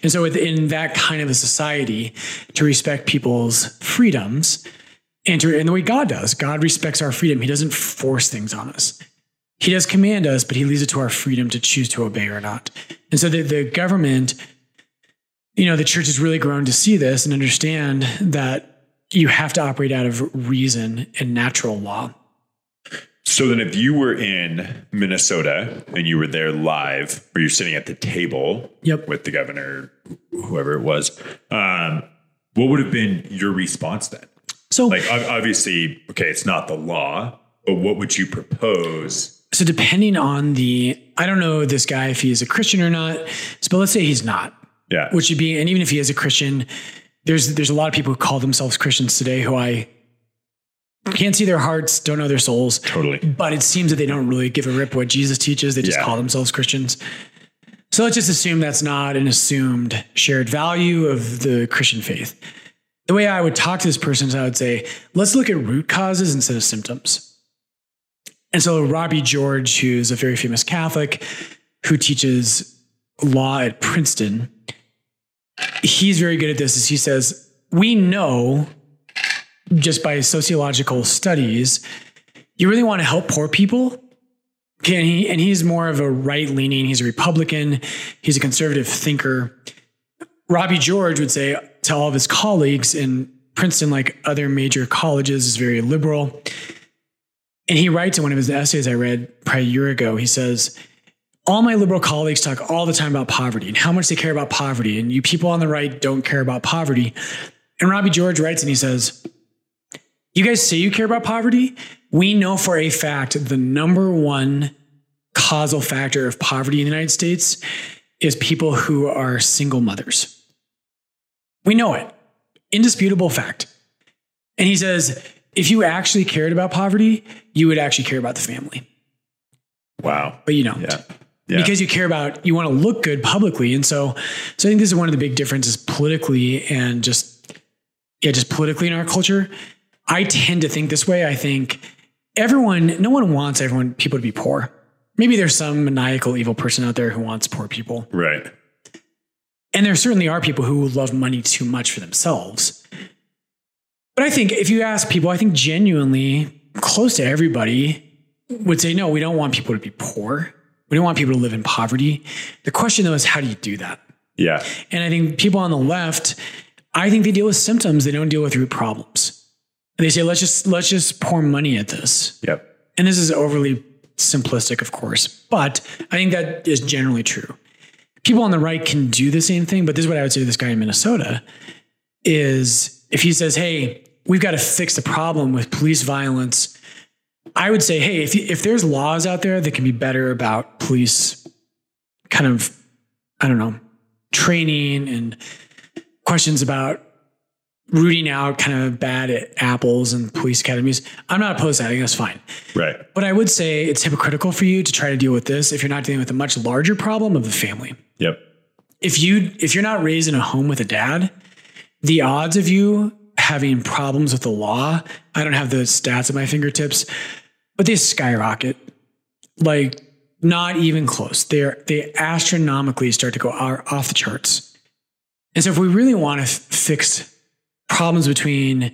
And so within that kind of a society, to respect people's freedoms and to and the way God does, God respects our freedom. He doesn't force things on us. He does command us, but he leaves it to our freedom to choose to obey or not. And so the, the government, you know, the church has really grown to see this and understand that you have to operate out of reason and natural law. So then, if you were in Minnesota and you were there live, or you're sitting at the table Yep. with the governor, whoever it was, um, what would have been your response then? So Like, obviously, okay, it's not the law, but what would you propose? So depending on the I don't know this guy if he is a Christian or not, but let's say he's not. Yeah. which would be, and even if he is a Christian, there's there's a lot of people who call themselves Christians today who I can't see their hearts, don't know their souls, totally. but it seems that they don't really give a rip what Jesus teaches. They just Yeah. call themselves Christians. So let's just assume that's not an assumed shared value of the Christian faith. The way I would talk to this person is I would say, let's look at root causes instead of symptoms. And so Robbie George, who's a very famous Catholic who teaches law at Princeton, he's very good at this is he says, we know just by sociological studies, you really want to help poor people. Okay, and, he, and he's more of a right leaning, he's a Republican, he's a conservative thinker. Robbie George would say to all of his colleagues in Princeton, like other major colleges, is very liberal. And he writes in one of his essays I read probably a year ago, he says, all my liberal colleagues talk all the time about poverty and how much they care about poverty. And you people on the right don't care about poverty. And Robbie George writes and he says, You guys say you care about poverty? We know for a fact the number one causal factor of poverty in the United States is people who are single mothers. We know it. Indisputable fact. And he says, if you actually cared about poverty, you would actually care about the family, Wow. but you don't Yeah. Yeah. because you care about you want to look good publicly and so so i think this is one of the big differences politically and just yeah just politically in our culture i tend to think this way i think everyone no one wants everyone people to be poor maybe there's some maniacal evil person out there who wants poor people right. and there certainly are people who love money too much for themselves but i think if you ask people i think genuinely close to everybody would say no we don't want people to be poor we don't want people to live in poverty the question though is how do you do that Yeah. and i think people on the left i think they deal with symptoms they don't deal with root problems they say let's just let's just pour money at this Yep. and this is overly simplistic, of course, but I think that is generally true. People on the right can do the same thing, but this is what I would say to this guy in Minnesota is if he says, "Hey, we've got to fix the problem with police violence," I would say, "Hey, if if there's laws out there that can be better about police kind of I don't know, training and questions about rooting out kind of bad apples and police academies. I'm not opposed to that. I think that's fine. Right. But I would say it's hypocritical for you to try to deal with this if you're not dealing with a much larger problem of the family. Yep. If you if you're not raised in a home with a dad, the odds of you having problems with the law, I don't have the stats at my fingertips, but they skyrocket. Like not even close. They're they astronomically start to go off the charts. And so if we really want to f- fix problems between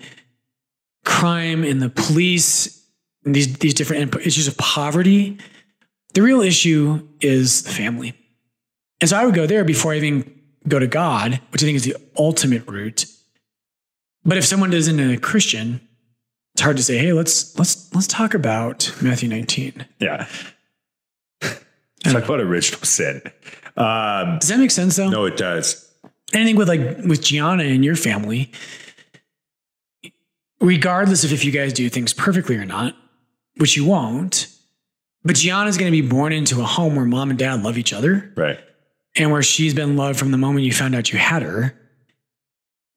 crime and the police and these these different issues of poverty, the real issue is the family. And so I would go there before I even go to God, which I think is the ultimate route. But if someone isn't a Christian, it's hard to say, hey, let's let's let's talk about Matthew 19. Yeah. Talk about original sin. Um, Does that make sense though? no, it does. And I think with like with Gianna and your family, regardless of if you guys do things perfectly or not, which you won't, but Gianna's going to be born into a home where mom and dad love each other Right. and where she's been loved from the moment you found out you had her.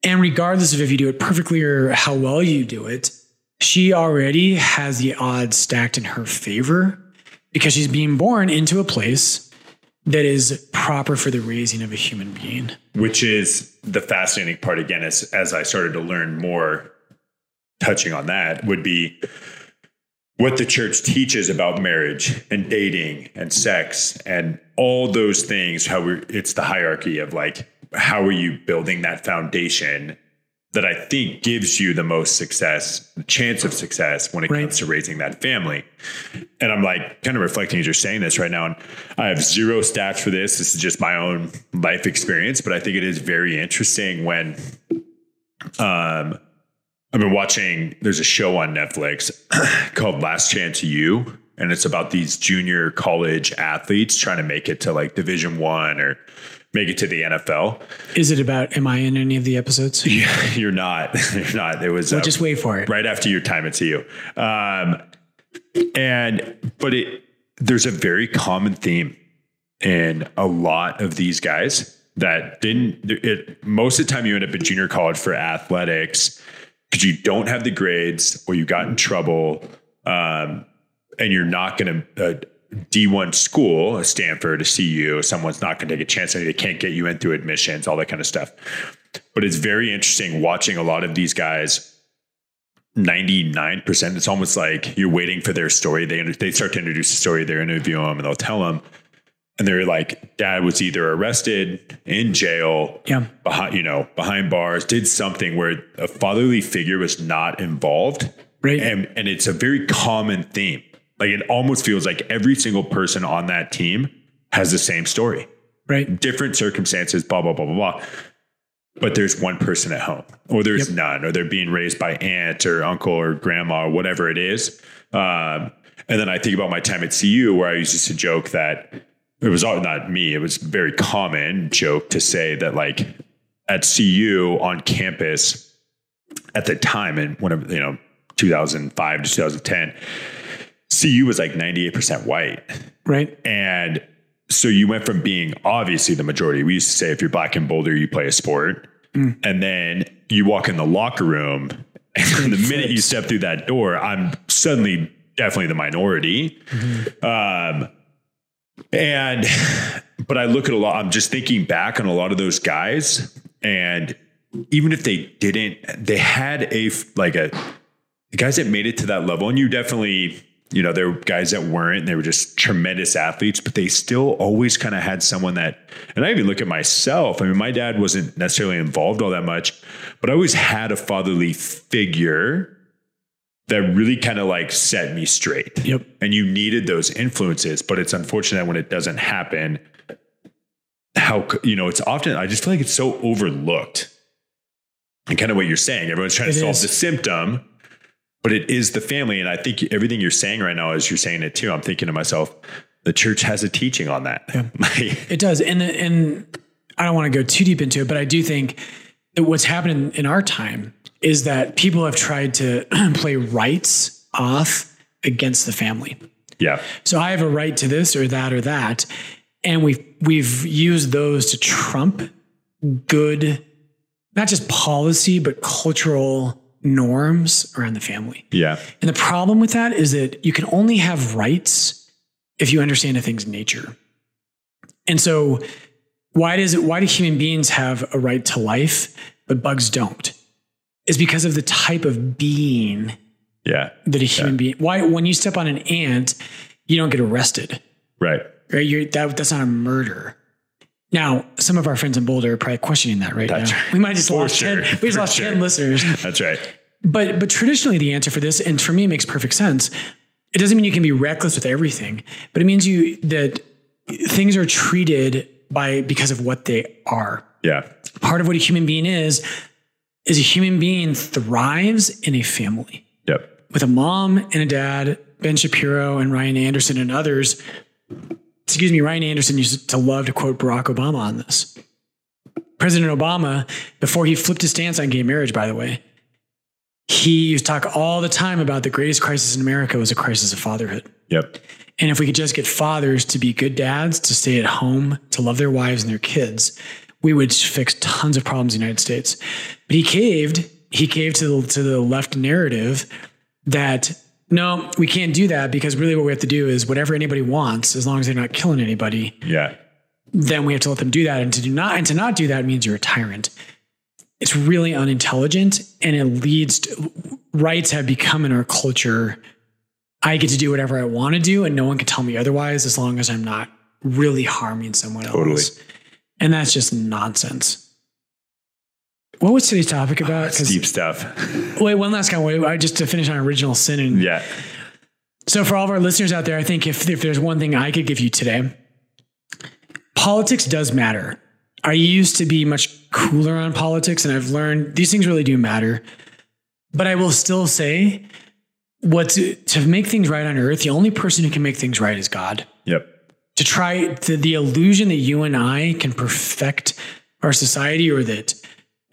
And regardless of if you do it perfectly or how well you do it, she already has the odds stacked in her favor because she's being born into a place that is proper for the raising of a human being. Which is the fascinating part again, as as I started to learn more touching on that, would be what the church teaches about marriage and dating and sex and all those things, how we're it's the hierarchy of like how are you building that foundation that I think gives you the most success, chance of success when it Right. comes to raising that family. And I'm like kind of reflecting as you're saying this right now. And I have zero stats for this. This is just my own life experience, but I think it is very interesting when um I've been watching there's a show on Netflix called Last Chance U. And it's about these junior college athletes trying to make it to like division one or make it to the NFL. Is it about, am I in any of the episodes? Yeah, you're not. You're not. It was uh, Just wait for it. right after your time at CU. Um, and but it there's a very common theme in a lot of these guys that didn't. It most of the time you end up in junior college for athletics because you don't have the grades or you got in trouble, um, and you're not going to. Uh, D1 school, a Stanford, a CU, someone's not going to take a chance on you. They can't get you in through admissions, all that kind of stuff. But it's very interesting watching a lot of these guys 99% it's almost like you're waiting for their story they they start to introduce a story they interview them and they'll tell them and they're like dad was either arrested in jail Yeah. behind you know behind bars did something where a fatherly figure was not involved Right. and and it's a very common theme like it almost feels like every single person on that team has the same story Right. different circumstances, blah, blah, blah, blah, blah. But there's one person at home, or there's Yep. none, or they're being raised by aunt or uncle or grandma or whatever it is. Um, and then I think about my time at CU where I used to joke that it was all not me, it was very common joke to say that like at CU on campus at the time and when you know 2005 to 2010 CU was like 98% white Right. and so you went from being obviously the majority. We used to say if you're black and Boulder, you play a sport. And then you walk in the locker room, and the minute you step through that door, I'm suddenly definitely the minority. Um, and, but I look at a lot, I'm just thinking back on a lot of those guys. And even if they didn't, they had a, like a, the guys that made it to that level, and you definitely, you know, there were guys that weren't, and they were just tremendous athletes, but they still always kind of had someone that, and I even look at myself. I mean, my dad wasn't necessarily involved all that much, but I always had a fatherly figure that really kind of like set me straight. Yep. And you needed those influences, but it's unfortunate when it doesn't happen. How, you know, it's often, I just feel like it's so overlooked. And kind of what you're saying, everyone's trying to solve is. the symptom, but it is the family. And I think everything you're saying right now, as you're saying it too, I'm thinking to myself, the church has a teaching on that. Like, It does. And and I don't want to go too deep into it, but I do think that what's happening in our time is that people have tried to play rights off against the family. yeah, So I have a right to this or that or that. And we've we've used those to trump good, not just policy, but cultural norms around the family. yeah, And the problem with that is that you can only have rights if you understand a thing's nature. And so why does it why do human beings have a right to life but bugs don't? Is because of the type of being yeah, that a human being why when you step on an ant, you don't get arrested. right. Right? You're that that's not a murder. Now, some of our friends in Boulder are probably questioning that right That's now. right. We might just For lost sure. 10, we just For lost sure. 10 listeners. That's right. But but traditionally the answer for this, and for me it makes perfect sense. It doesn't mean you can be reckless with everything, but it means you that things are treated by because of what they are. Yeah, Part of what a human being is is a human being thrives in a family yep, with a mom and a dad, Ben Shapiro and Ryan Anderson and others. excuse me, Ryan Anderson used to love to quote Barack Obama on this. President Obama, before he flipped his stance on gay marriage, by the way, he used to talk all the time about the greatest crisis in America was a crisis of fatherhood. Yep. And if we could just get fathers to be good dads, to stay at home, to love their wives and their kids, we would fix tons of problems in the United States. But he caved. He caved to the, to the left narrative that no, we can't do that because really what we have to do is whatever anybody wants, as long as they're not killing anybody, Yeah. then we have to let them do that. And to do not and to not do that means you're a tyrant. It's really unintelligent and it leads to rights have become in our culture. I get to do whatever I want to do and no one can tell me otherwise as long as I'm not really harming someone Totally. else. And that's just nonsense. What was today's topic about? It's 'Cause- deep stuff. wait, one last kind wait, just to finish on original sin and Yeah. so, for all of our listeners out there, I think if, if there's one thing I could give you today, politics does matter. I used to be much cooler on politics, and I've learned these things really do matter. But I will still say, what to, to make things right on earth, the only person who can make things right is God. Yep. To try the, the illusion that you and I can perfect our society or that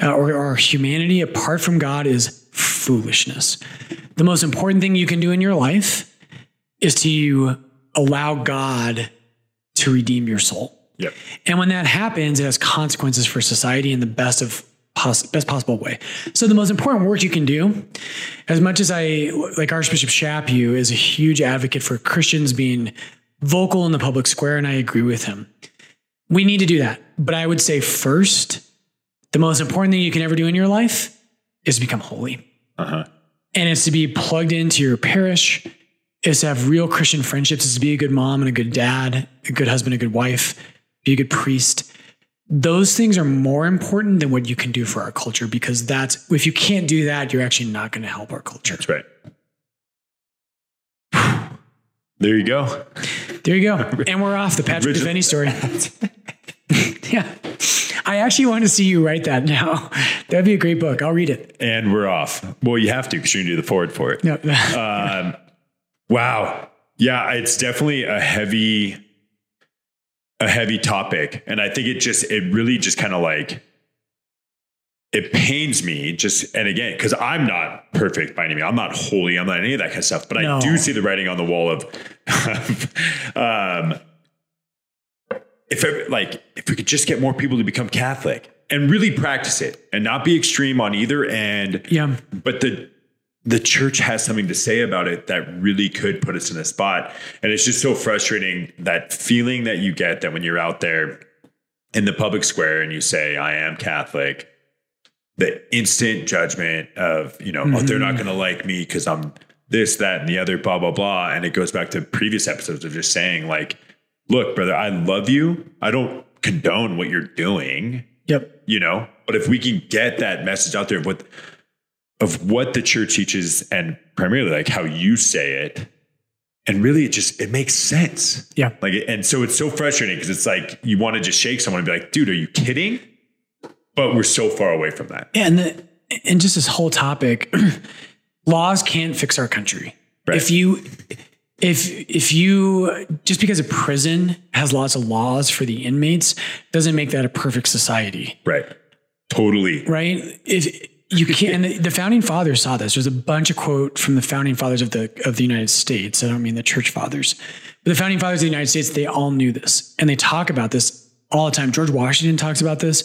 uh, or our humanity apart from God is foolishness. The most important thing you can do in your life is to allow God to redeem your soul. Yep. And when that happens, it has consequences for society in the best of poss- best possible way. So the most important work you can do, as much as I like Archbishop Chaput is a huge advocate for Christians being vocal in the public square, and I agree with him. We need to do that. But I would say first, the most important thing you can ever do in your life is become holy. Uh-huh. And it's to be plugged into your parish, is to have real Christian friendships, is to be a good mom and a good dad, a good husband, a good wife, be a good priest. Those things are more important than what you can do for our culture because that's if you can't do that, you're actually not going to help our culture. That's right. There you go. There you go. And we're off the Patrick Original- Defenny story. yeah. I actually want to see you write that now. That'd be a great book. I'll read it. And we're off. Well, you have to because you're going to do the forward for it. No. Um, wow. Yeah, it's definitely a heavy a heavy topic and I think it just it really just kind of like it pains me just and again cuz I'm not perfect by any means. I'm not holy, I'm not any of that kind of stuff, but No. I do see the writing on the wall of um if it, like if we could just get more people to become Catholic and really practice it and not be extreme on either end yeah. but the the church has something to say about it that really could put us in a spot. And it's just so frustrating that feeling that you get that when you're out there in the public square and you say i am catholic the instant judgment of you know oh, they're not mm-hmm. going to like me because i'm this that and the other blah blah blah. And it goes back to previous episodes of just saying like look brother i love you. I don't condone what you're doing Yep. you know? But if we can get that message out there of what of what the church teaches and primarily like how you say it and really it just it makes sense Yeah. like and so it's so frustrating because it's like you want to just shake someone and be like dude are you kidding but we're so far away from that Yeah, and the, and just this whole topic, laws can't fix our country. Right. If you if if you just because a prison has lots of laws for the inmates doesn't make that a perfect society, right totally right? If you can't, and the, the founding fathers saw this. There's a bunch of quote from the founding fathers of the of the United States. I don't mean the church fathers, but the founding fathers of the United States. They all knew this, and they talk about this all the time. George Washington talks about this.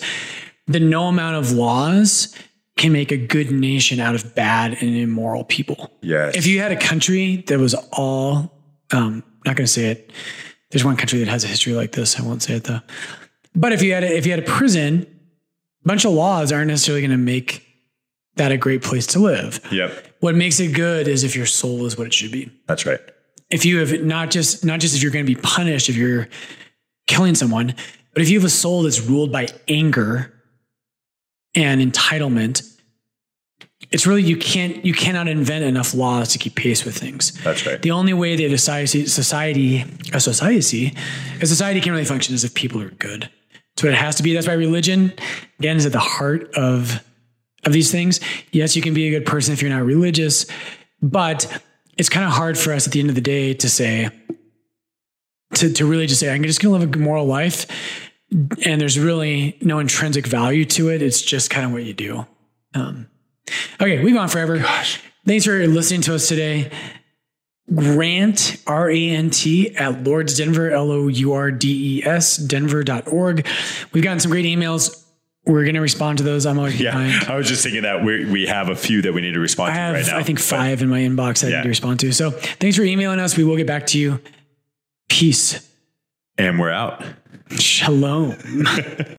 That no amount of laws can make a good nation out of bad and immoral people. yes If you had a country that was all, um, not going to say it. There's one country that has a history like this. I won't say it though. But if you had a, if you had a prison, a bunch of laws aren't necessarily going to make that a great place to live. yep What makes it good is if your soul is what it should be. that's right If you have not just not just if you're going to be punished if you're killing someone, but if you have a soul that's ruled by anger and entitlement, it's really you can't you cannot invent enough laws to keep pace with things. that's right The only way that a society, society, a society, a society can really function is if people are good. What it has to be. That's why religion, again, is at the heart of of these things. Yes, you can be a good person if you're not religious, but it's kind of hard for us at the end of the day to say, to, to really just say, I'm just going to live a moral life. And there's really no intrinsic value to it. It's just kind of what you do. Um, okay, we've gone forever. Gosh. Thanks for listening to us today. Grant, R A N T, at Lourdes Denver, L O U R D E S, denver.org. We've gotten some great emails. We're going to respond to those. I'm always yeah. Behind. I was just thinking that we we have a few that we need to respond I to have, right now. I think five but, in my inbox I yeah. need to respond to. So thanks for emailing us. We will get back to you. Peace. And we're out. Shalom.